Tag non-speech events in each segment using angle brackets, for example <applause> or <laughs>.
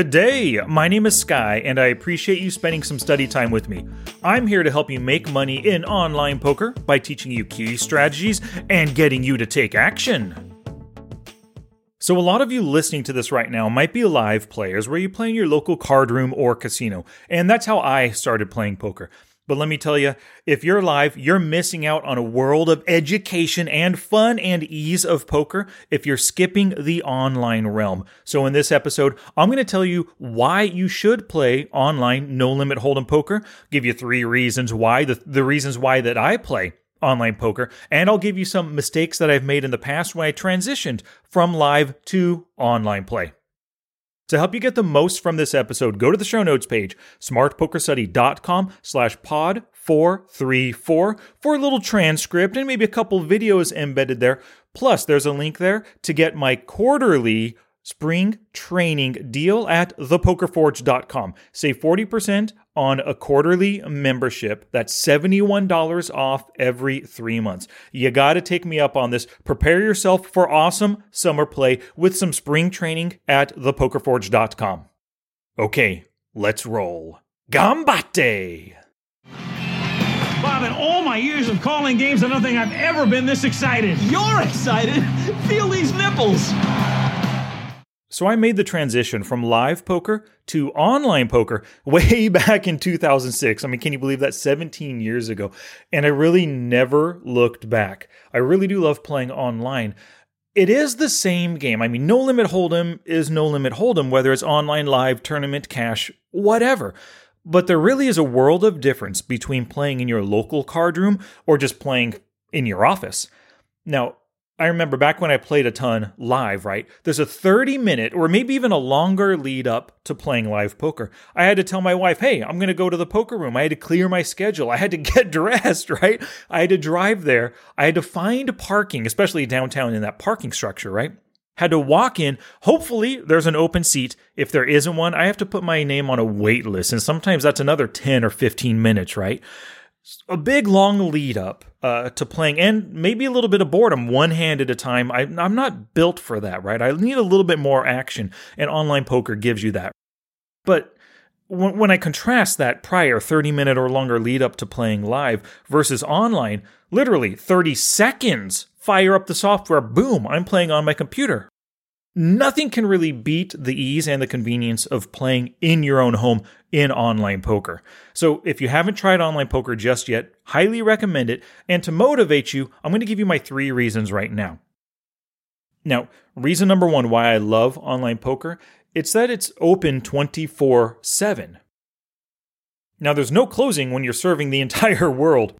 Good day. My name is Sky, and I appreciate you spending some study time with me. I'm here to help you make money in online poker by teaching you key strategies and getting you to take action. So, a lot of you listening to this right now might be live players where you play in your local card room or casino, and that's how I started playing poker. But let me tell you, if you're live, you're missing out on a world of education and fun and ease of poker if you're skipping the online realm. So, in this episode, I'm going to tell you why you should play online no limit hold'em poker, give you three reasons why, the, the reasons why that I play online poker, and I'll give you some mistakes that I've made in the past when I transitioned from live to online play. To help you get the most from this episode, go to the show notes page, smartpokerstudy.com slash pod 434 for a little transcript and maybe a couple videos embedded there. Plus, there's a link there to get my quarterly spring training deal at thepokerforge.com. Save 40% on a quarterly membership. That's $71 off every three months. You got to take me up on this. Prepare yourself for awesome summer play with some spring training at thepokerforge.com. Okay, let's roll. Gambate! Bob, in all my years of calling games, I don't think I've ever been this excited. You're excited? Feel these nipples. So I made the transition from live poker to online poker way <laughs> back in 2006. I mean, can you believe that 17 years ago? And I really never looked back. I really do love playing online. It is the same game. I mean, no limit hold'em is no limit hold'em, whether it's online, live, tournament, cash, whatever. But there really is a world of difference between playing in your local card room or just playing in your office. Now, I remember back when I played a ton live, right? There's a 30 minute or maybe even a longer lead up to playing live poker. I had to tell my wife, hey, I'm going to go to the poker room. I had to clear my schedule. I had to <laughs> get dressed, right? I had to drive there. I had to find parking, especially downtown in that parking structure, right? Had to walk in. Hopefully, there's an open seat. If there isn't one, I have to put my name on a wait list. And sometimes that's another 10 or 15 minutes, right? A big long lead up uh, to playing and maybe a little bit of boredom one hand at a time. I, i'm not built for that right? I need a little bit more action and online poker gives you that. But when, when i contrast that prior 30 minute or longer lead up to playing live versus online literally 30 seconds fire up the software boom i'm playing on my computer Nothing can really beat the ease and the convenience of playing in your own home in online poker. So, if you haven't tried online poker just yet, highly recommend it. And to motivate you, I'm going to give you my three reasons right now. Now, reason number one why I love online poker, it's that it's open 24/7. Now, there's no closing when you're serving the <laughs> entire world.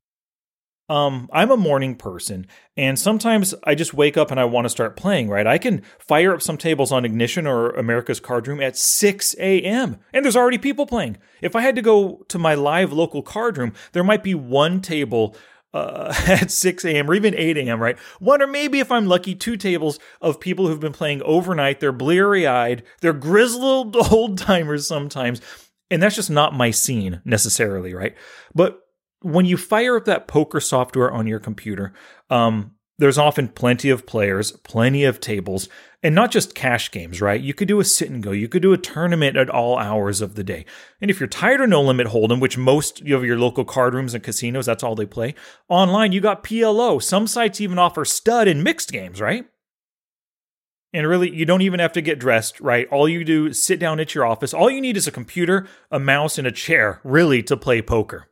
Um, I'm a morning person, and sometimes I just wake up and I want to start playing, right? I can fire up some tables on Ignition or America's Card Room at 6 a.m., and there's already people playing. If I had to go to my live local card room, there might be one table uh, <laughs> at 6 a.m. or even 8 a.m., right? One or maybe if I'm lucky, two tables of people who've been playing overnight. They're bleary eyed, they're grizzled <laughs> old timers sometimes. And that's just not my scene necessarily, right? But when you fire up that poker software on your computer, um, there's often plenty of players, plenty of tables, and not just cash games, right? You could do a sit and go, you could do a tournament at all hours of the day. And if you're tired of no limit hold'em, which most of your local card rooms and casinos, that's all they play, online you got PLO. Some sites even offer stud and mixed games, right? And really, you don't even have to get dressed, right? All you do is sit down at your office. All you need is a computer, a mouse, and a chair, really, to play poker.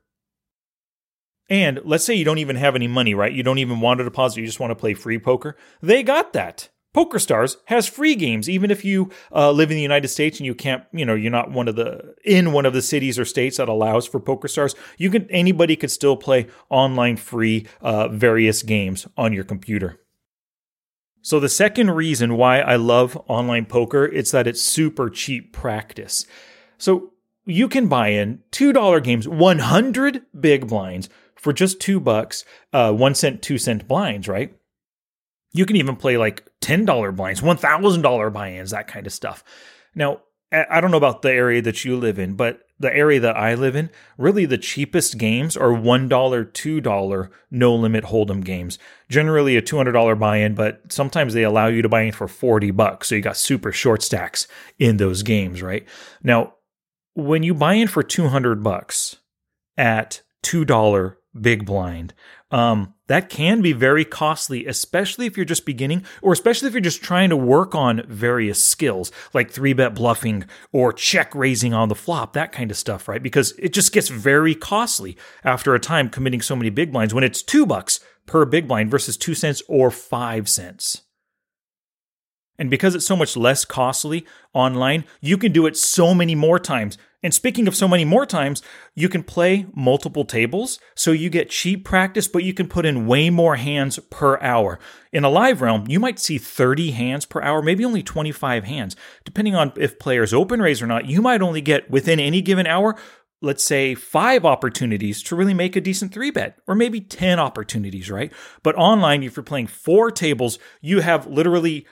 And let's say you don't even have any money, right? You don't even want to deposit, you just want to play free poker. They got that. PokerStars has free games, even if you uh, live in the United States and you can't, you know, you're not one of the in one of the cities or states that allows for PokerStars. You can anybody could still play online free uh, various games on your computer. So the second reason why I love online poker it's that it's super cheap practice. So you can buy in two dollar games, one hundred big blinds for just two bucks, uh, one cent, two cent blinds, right? You can even play like $10 blinds, $1,000 buy ins, that kind of stuff. Now, I don't know about the area that you live in, but the area that I live in, really the cheapest games are $1, $2 no limit hold'em games. Generally a $200 buy-in, but sometimes they allow you to buy in for 40 bucks. So you got super short stacks in those games, right? Now, when you buy in for 200 bucks at $2 big blind, um, that can be very costly, especially if you're just beginning, or especially if you're just trying to work on various skills like three bet bluffing or check raising on the flop, that kind of stuff, right? Because it just gets very costly after a time committing so many big blinds when it's two bucks per big blind versus two cents or five cents. And because it's so much less costly online, you can do it so many more times. And speaking of so many more times, you can play multiple tables, so you get cheap practice, but you can put in way more hands per hour. In a live realm, you might see 30 hands per hour, maybe only 25 hands. Depending on if players open raise or not, you might only get within any given hour let's say five opportunities to really make a decent three bet, or maybe 10 opportunities, right? But online, if you're playing four tables, you have literally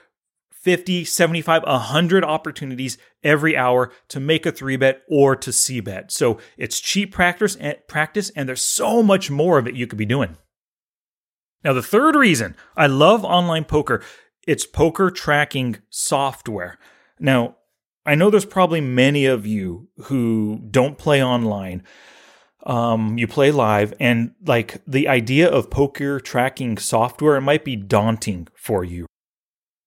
50, 75, 100 opportunities every hour to make a three bet or to c-bet. So it's cheap practice and practice, and there's so much more of it you could be doing. Now, the third reason I love online poker, it's poker tracking software. Now, I know there's probably many of you who don't play online. Um, you play live, and like the idea of poker tracking software, it might be daunting for you.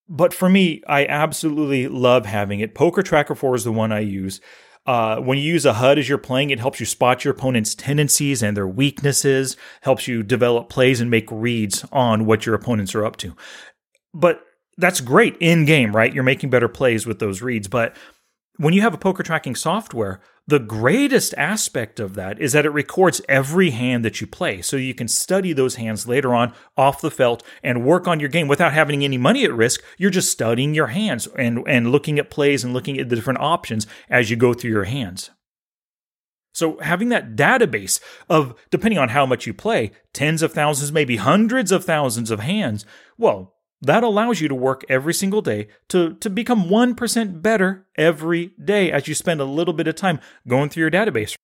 But for me, I absolutely love having it. PokerTracker 4 is the one I use. Uh, when you use a HUD as you're playing, it helps you spot your opponent's tendencies and their weaknesses, helps you develop plays and make reads on what your opponents are up to. But that's great in game, right? You're making better plays with those reads. But when you have a poker tracking software, the greatest aspect of that is that it records every hand that you play. So you can study those hands later on off the felt and work on your game without having any money at risk. You're just studying your hands and, and looking at plays and looking at the different options as you go through your hands. So having that database of, depending on how much you play, tens of thousands, maybe hundreds of thousands of hands, well, that allows you to work every single day to, to become 1% better every day as you spend a little bit of time going through your database.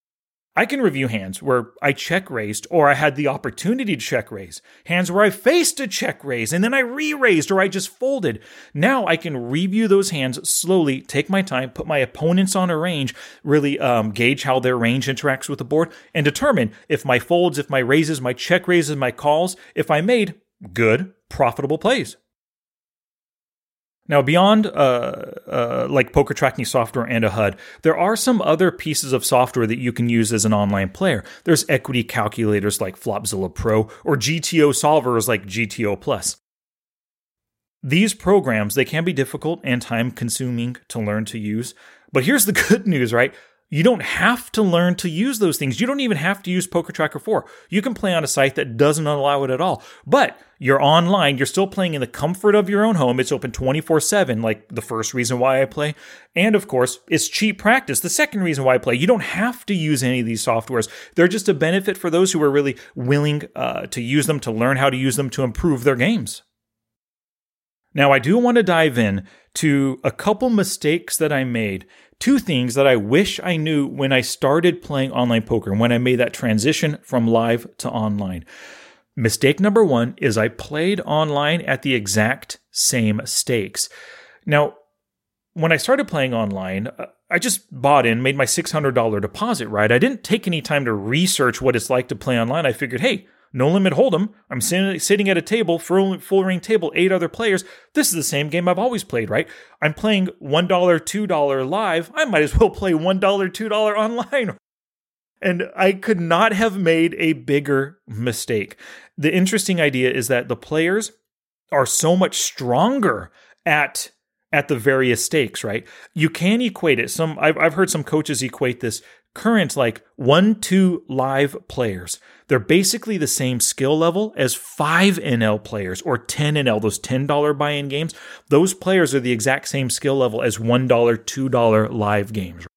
I can review hands where I check raised or I had the opportunity to check raise, hands where I faced a check raise and then I re raised or I just folded. Now I can review those hands slowly, take my time, put my opponents on a range, really um, gauge how their range interacts with the board, and determine if my folds, if my raises, my check raises, my calls, if I made good, profitable plays. Now, beyond uh, uh, like poker tracking software and a HUD, there are some other pieces of software that you can use as an online player. There's equity calculators like Flopzilla Pro or GTO solvers like GTO Plus. These programs, they can be difficult and time consuming to learn to use. But here's the <laughs> good news, right? You don't have to learn to use those things. You don't even have to use PokerTracker 4. You can play on a site that doesn't allow it at all. But you're online, you're still playing in the comfort of your own home. It's open 24 7, like the first reason why I play. And of course, it's cheap practice. The second reason why I play, you don't have to use any of these softwares. They're just a benefit for those who are really willing uh, to use them, to learn how to use them to improve their games. Now, I do want to dive in to a couple mistakes that I made two things that I wish I knew when I started playing online poker, when I made that transition from live to online. Mistake number one is I played online at the exact same stakes. Now, when I started playing online, uh, I just bought in, made my $600 deposit, right? I didn't take any time to research what it's like to play online. I figured, hey, no limit hold'em. I'm sitting at a table, full, full ring table, eight other players. This is the same game I've always played, right? I'm playing $1, $2 live. I might as well play $1, $2 online. And I could not have made a bigger mistake. The interesting idea is that the players are so much stronger at at the various stakes, right? You can equate it. Some I've I've heard some coaches equate this current like one two live players they're basically the same skill level as 5 NL players or 10 NL, those $10 buy in games. Those players are the exact same skill level as $1, $2 live games.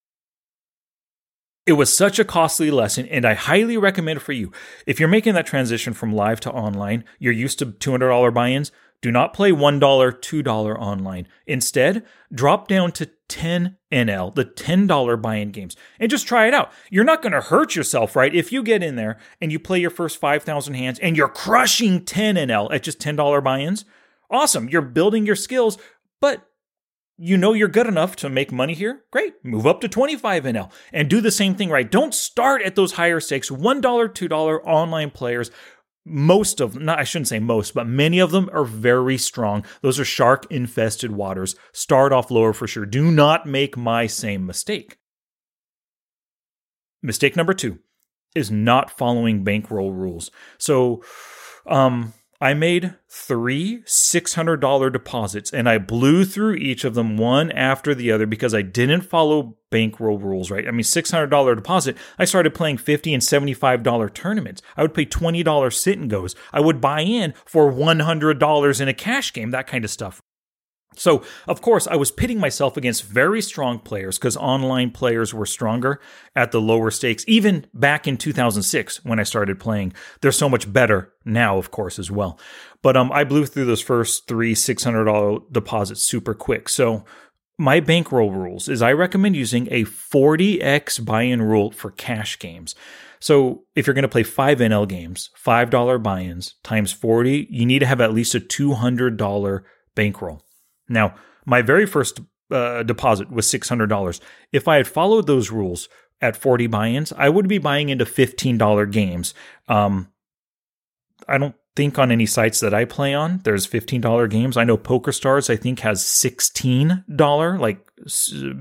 It was such a costly lesson, and I highly recommend for you. If you're making that transition from live to online, you're used to $200 buy ins, do not play $1, $2 online. Instead, drop down to 10NL, the $10 buy in games, and just try it out. You're not going to hurt yourself, right? If you get in there and you play your first 5,000 hands and you're crushing 10NL at just $10 buy ins, awesome. You're building your skills, but you know you're good enough to make money here, great. Move up to 25 NL and do the same thing right. Don't start at those higher stakes $1, $2 online players. Most of not I shouldn't say most, but many of them are very strong. Those are shark infested waters. Start off lower for sure. Do not make my same mistake. Mistake number 2 is not following bankroll rules. So um I made three $600 deposits and I blew through each of them one after the other because I didn't follow bankroll rules, right? I mean, $600 deposit, I started playing 50 and $75 tournaments. I would pay $20 sit and goes. I would buy in for $100 in a cash game, that kind of stuff. So, of course, I was pitting myself against very strong players because online players were stronger at the lower stakes, even back in 2006 when I started playing. They're so much better now, of course, as well. But um, I blew through those first three $600 deposits super quick. So, my bankroll rules is I recommend using a 40x buy in rule for cash games. So if you're going to play five NL games, $5 buy ins times 40, you need to have at least a $200 bankroll. Now, my very first uh, deposit was $600. If I had followed those rules at 40 buy ins, I would be buying into $15 games. Um, I don't think on any sites that I play on, there's $15 games. I know PokerStars, I think, has $16, like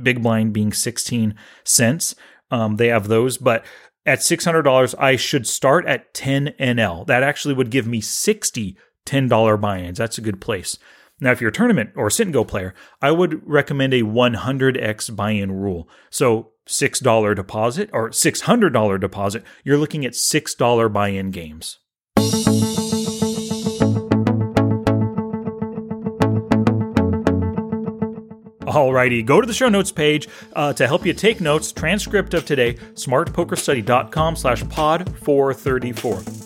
Big Blind being 16 cents. Um, they have those, but at $600, I should start at 10 NL. That actually would give me 60 $10 buy ins. That's a good place. Now, if you're a tournament or sit and go player, I would recommend a 100x buy in rule. So, $6 deposit or $600 deposit, you're looking at $6 buy in games. Alrighty, go to the show notes page uh, to help you take notes. Transcript of today, smartpokerstudy.com slash pod 434.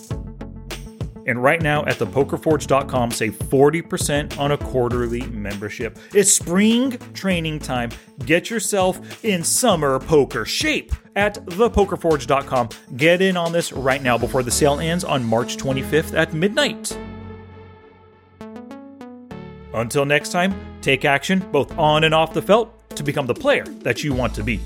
And right now at thepokerforge.com, save 40% on a quarterly membership. It's spring training time. Get yourself in summer poker shape at thepokerforge.com. Get in on this right now before the sale ends on March 25th at midnight. Until next time, take action both on and off the felt to become the player that you want to be.